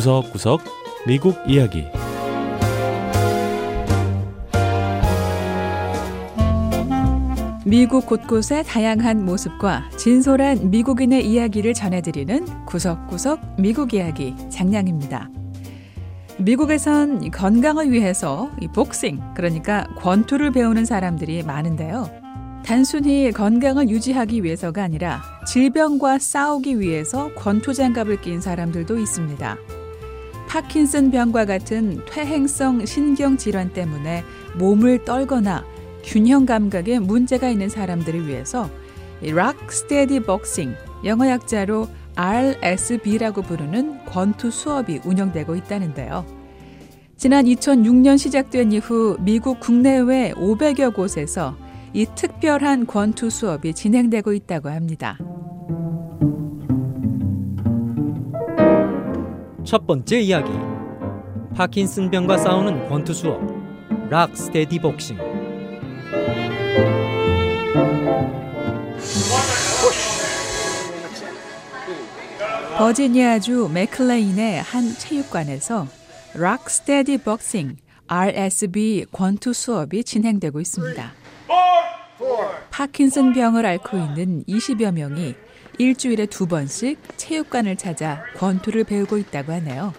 구석구석 미국 이야기 미국 곳곳의 다양한 모습과 진솔한 미국인의 이야기를 전해드리는 구석구석 미국 이야기 장량입니다. 미국에선 건강을 위해서 복싱, 그러니까 권투를 배우는 사람들이 많은데요. 단순히 건강을 유지하기 위해서가 아니라 질병과 싸우기 위해서 권투 장갑을 낀 사람들도 있습니다. 파킨슨 병과 같은 퇴행성 신경 질환 때문에 몸을 떨거나 균형 감각에 문제가 있는 사람들을 위해서 락 스테디 복싱, 영어 약자로 RSB라고 부르는 권투 수업이 운영되고 있다는데요. 지난 2006년 시작된 이후 미국 국내외 500여 곳에서 이 특별한 권투 수업이 진행되고 있다고 합니다. 첫 번째 이야기. 파킨슨병과 싸우는 권투 수업. Rock Steady Boxing. 버지니아주 맥클레인의 한 체육관에서 Rock Steady Boxing RSB 권투 수업이 진행되고 있습니다. 파킨슨 병을 앓고 있는 20여 명이 일주일에 두 번씩 체육관을 찾아 권투를 배우고 있다고 하네요.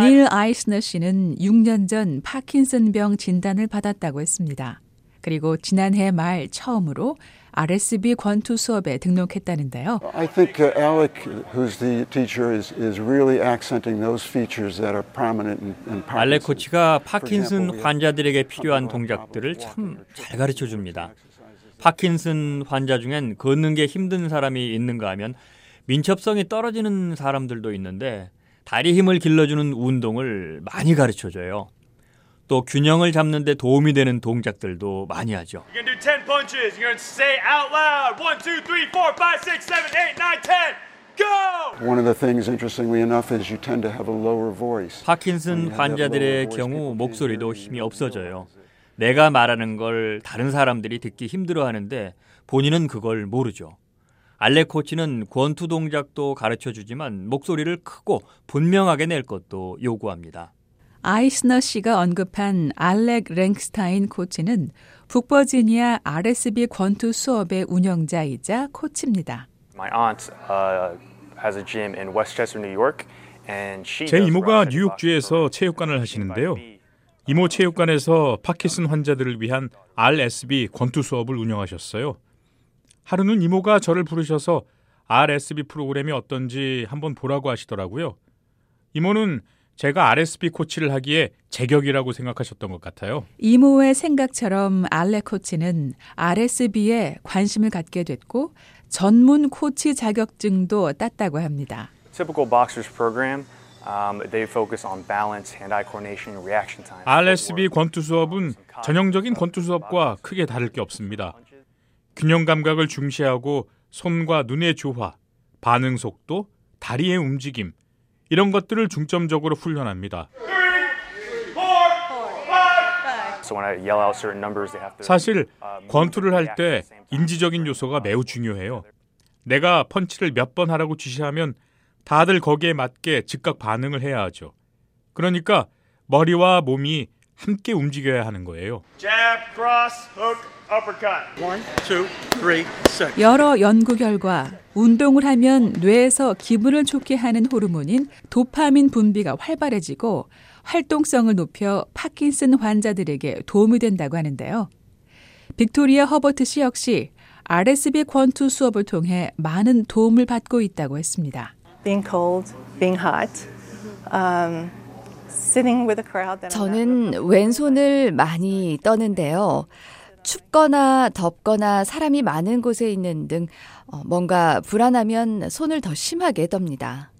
닐 아이스너 씨는 6년 전 파킨슨 병 진단을 받았다고 했습니다. 그리고 지난해 말 처음으로 RSB 권투 수업에 등록했다는데요. I think uh, Alec, who's the teacher, is, is really accenting those features that are prominent in, in 알렉 Parkinson's. 코치가 파킨슨 환자들에게 필요한 동작들을 참 잘 가르쳐 줍니다. 파킨슨 환자 중엔 걷는 게 힘든 사람이 있는가 하면 민첩성이 떨어지는 사람들도 있는데 다리 힘을 길러주는 운동을 많이 가르쳐 줘요. 또 균형을 잡는 데 도움이 되는 동작들도 많이 하죠. You're gonna do 10 punches. You're gonna say out loud 1, 2, 3, 4, 5, 6, 7, 8, 9, 10. Go! One of the things, interestingly enough, is you tend to have a lower voice. 파킨슨 환자들의 경우 목소리도 힘이 없어져요. 내가 말하는 걸 다른 사람들이 듣기 힘들어 하는데 본인은 그걸 모르죠. 알렉 코치는 권투 동작도 가르쳐 주지만 목소리를 크고 분명하게 낼 것도 요구합니다. 아이스너 씨가 언급한 알렉 랭스타인 코치는 북버지니아 RSB 권투 수업의 운영자이자 코치입니다. My aunt uh, has a gym in Westchester, New York, and she 제 이모가 뉴욕주에서 체육관을 하시는데요. 이모 체육관에서 파킨슨 환자들을 위한 RSB 권투 수업을 운영하셨어요. 하루는 이모가 저를 부르셔서 RSB 프로그램이 어떤지 한번 보라고 하시더라고요. 이모는 제가 RSB 코치를 하기에 제격이라고 생각하셨던 것 같아요. 이모의 생각처럼 알렉 코치는 RSB에 관심을 갖게 됐고 전문 코치 자격증도 땄다고 합니다. Typical boxers program, um, they focus on balance, hand-eye coordination, reaction time. RSB 권투 수업은 전형적인 권투 수업과 크게 다를 게 없습니다. 균형 감각을 중시하고 손과 눈의 조화, 반응 속도, 다리의 움직임 이런 것들을 중점적으로 훈련합니다. So when I yell out certain numbers, they have to 사실 uh, 권투를 할 때. 인지적인 요소가 매우 중요해요. 내가 펀치를 몇 번 하라고 지시하면 다들 거기에 맞게 즉각 반응을 해야 하죠. 그러니까 머리와 몸이 함께 움직여야 하는 거예요. Jab, cross, hook, uppercut. One, two, three, six. 여러 연구 결과 운동을 하면 뇌에서 기분을 좋게 하는 호르몬인 도파민 분비가 활발해지고 활동성을 높여 파킨슨 환자들에게 도움이 된다고 하는데요. 빅토리아 허버트 씨 역시 RSB 권투 수업을 통해 많은 도움을 받고 있다고 했습니다. Being cold, being hot, um, sitting with a crowd that I'm not 저는 왼손을 많이 떠는데요. 춥거나 덥거나 사람이 많은 곳에 있는 등 어, 뭔가 불안하면 손을 더 심하게 떱니다.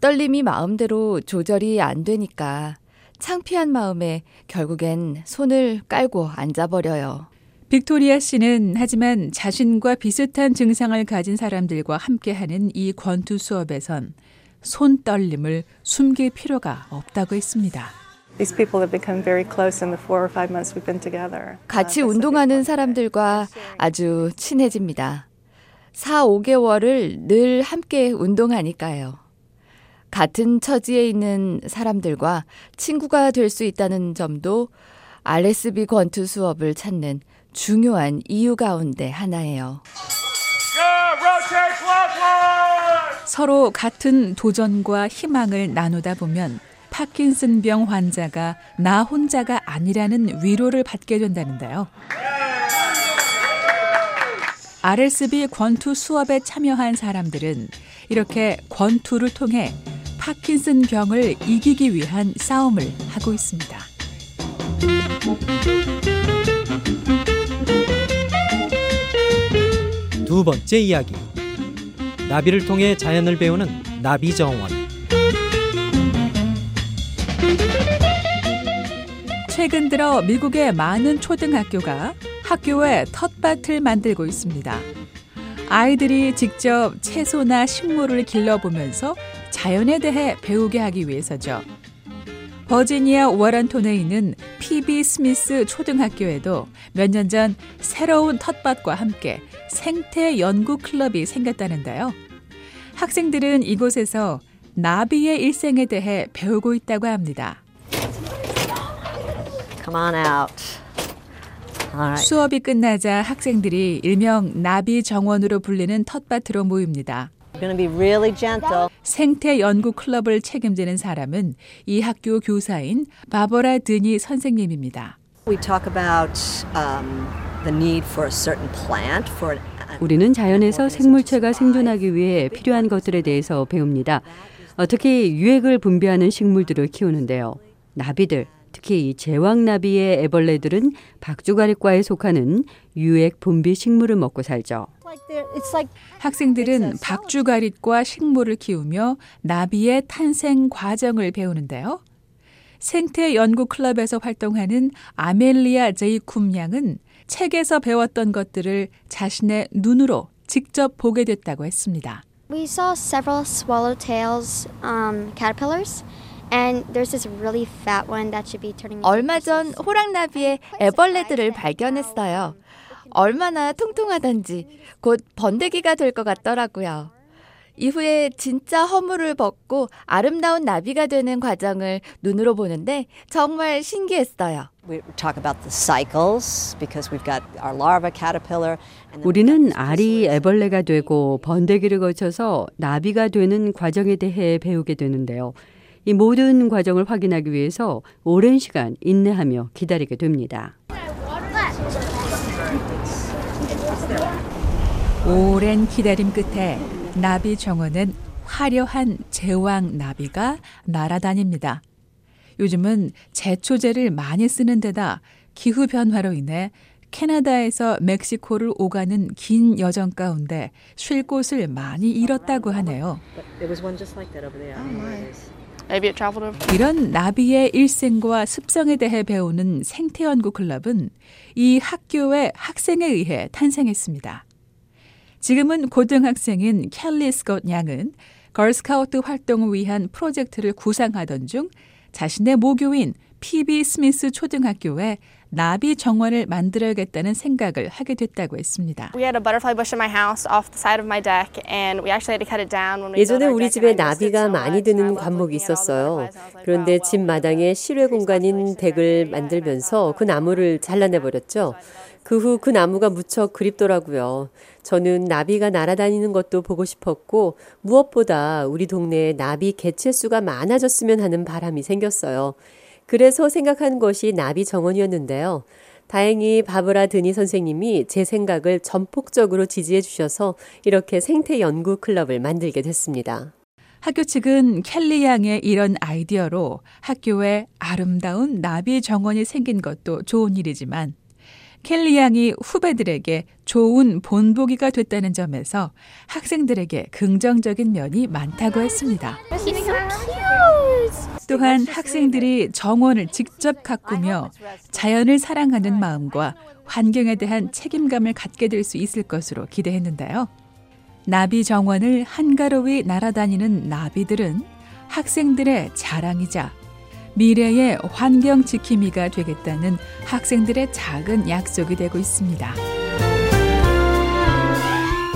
떨림이 마음대로 조절이 안 되니까 창피한 마음에 결국엔 손을 깔고 앉아버려요. 빅토리아 씨는 하지만 자신과 비슷한 증상을 가진 사람들과 함께하는 이 권투 수업에선 손 떨림을 숨길 필요가 없다고 했습니다. These people have become very close in the four or five months we've been together. 같이 Uh, 운동하는 사람들과 아주 친해집니다. 4, 5개월을 늘 함께 운동하니까요. 같은 처지에 있는 사람들과 친구가 될 수 있다는 점도 RSB 권투 수업을 찾는 중요한 이유 가운데 하나예요. 서로 같은 도전과 희망을 나누다 보면 파킨슨병 환자가 나 혼자가 아니라는 위로를 받게 된다는데요. RSB 권투 수업에 참여한 사람들은 이렇게 권투를 통해 파킨슨 병을 이기기 위한 싸움을 하고 있습니다. 두 번째 이야기. 나비를 통해 자연을 배우는 나비 정원. 최근 들어 미국의 많은 초등학교가 학교에 텃밭을 만들고 있습니다. 아이들이 직접 채소나 식물을 길러보면서 자연에 대해 배우게 하기 위해서죠. 버지니아 워런톤에 있는 PB 스미스 초등학교에도 몇 년 전 새로운 텃밭과 함께 생태 연구 클럽이 생겼다는데요. 학생들은 이곳에서 나비의 일생에 대해 배우고 있다고 합니다. Come on out. Alright. 수업이 끝나자 학생들이 일명 나비 정원으로 불리는 텃밭으로 모입니다. Gonna be really gentle. 생태 연구 클럽을 책임지는 사람은 이 학교 교사인 바버라 드니 선생님입니다. We talk about um, the need for a certain plant for an 우리는 자연에서 생물체가 생존하기 위해 필요한 것들에 대해서 배웁니다. 어, 특히 유액을 분비하는 식물들을 키우는데요. 나비들, 특히 이 제왕나비의 애벌레들은 박주가리과에 속하는 유액 분비 식물을 먹고 살죠. 학생들은 박주가릿과 식물을 키우며 나비의 탄생 과정을 배우는데요. 생태 연구 클럽에서 활동하는 아멜리아 제이쿰 양은 책에서 배웠던 것들을 자신의 눈으로 직접 보게 됐다고 했습니다. We saw several swallowtails um, caterpillars. And there's this really fat one that should be turning. 얼마 전 호랑나비의 애벌레들을 발견했어요. 얼마나 통통하던지 곧 번데기가 될 것 같더라고요. 이후에 진짜 허물을 벗고 아름다운 나비가 되는 과정을 눈으로 보는데 정말 신기했어요. We talk about the cycles because we've got our larva caterpillar. 우리는 알이 애벌레가 되고 번데기를 거쳐서 나비가 되는 과정에 대해 배우게 되는데요. 이 모든 과정을 확인하기 위해서 오랜 시간 인내하며 기다리게 됩니다. 오랜 기다림 끝에 나비 정원은 화려한 제왕 나비가 날아다닙니다. 요즘은 제초제를 많이 쓰는 데다 기후 변화로 인해 캐나다에서 멕시코를 오가는 긴 여정 가운데 쉴 곳을 많이 잃었다고 하네요. 이런 나비의 일생과 습성에 대해 배우는 생태연구 클럽은 이 학교의 학생에 의해 탄생했습니다. 지금은 고등학생인 켈리 스콧 양은 걸스카우트 활동을 위한 프로젝트를 구상하던 중 자신의 모교인 PB 스미스 초등학교에 나비 정원을 만들어야겠다는 생각을 하게 됐다고 했습니다. 예전에 우리 집에 나비가 많이 드는 관목이 있었어요. 그런데 집 마당에 실외 공간인 덱을 만들면서 그 나무를 잘라내 버렸죠. 그 후 그 나무가 무척 그립더라고요. 저는 나비가 날아다니는 것도 보고 싶었고 무엇보다 우리 동네에 나비 개체 수가 많아졌으면 하는 바람이 생겼어요. 그래서 생각한 것이 나비 정원이었는데요. 다행히 바브라 드니 선생님이 제 생각을 전폭적으로 지지해 주셔서 이렇게 생태 연구 클럽을 만들게 됐습니다. 학교 측은 켈리 양의 이런 아이디어로 학교에 아름다운 나비 정원이 생긴 것도 좋은 일이지만 켈리 양이 후배들에게 좋은 본보기가 됐다는 점에서 학생들에게 긍정적인 면이 많다고 했습니다. 또한 학생들이 정원을 직접 가꾸며 자연을 사랑하는 마음과 환경에 대한 책임감을 갖게 될 수 있을 것으로 기대했는데요. 나비 정원을 한가로이 날아다니는 나비들은 학생들의 자랑이자 미래의 환경 지킴이가 되겠다는 학생들의 작은 약속이 되고 있습니다.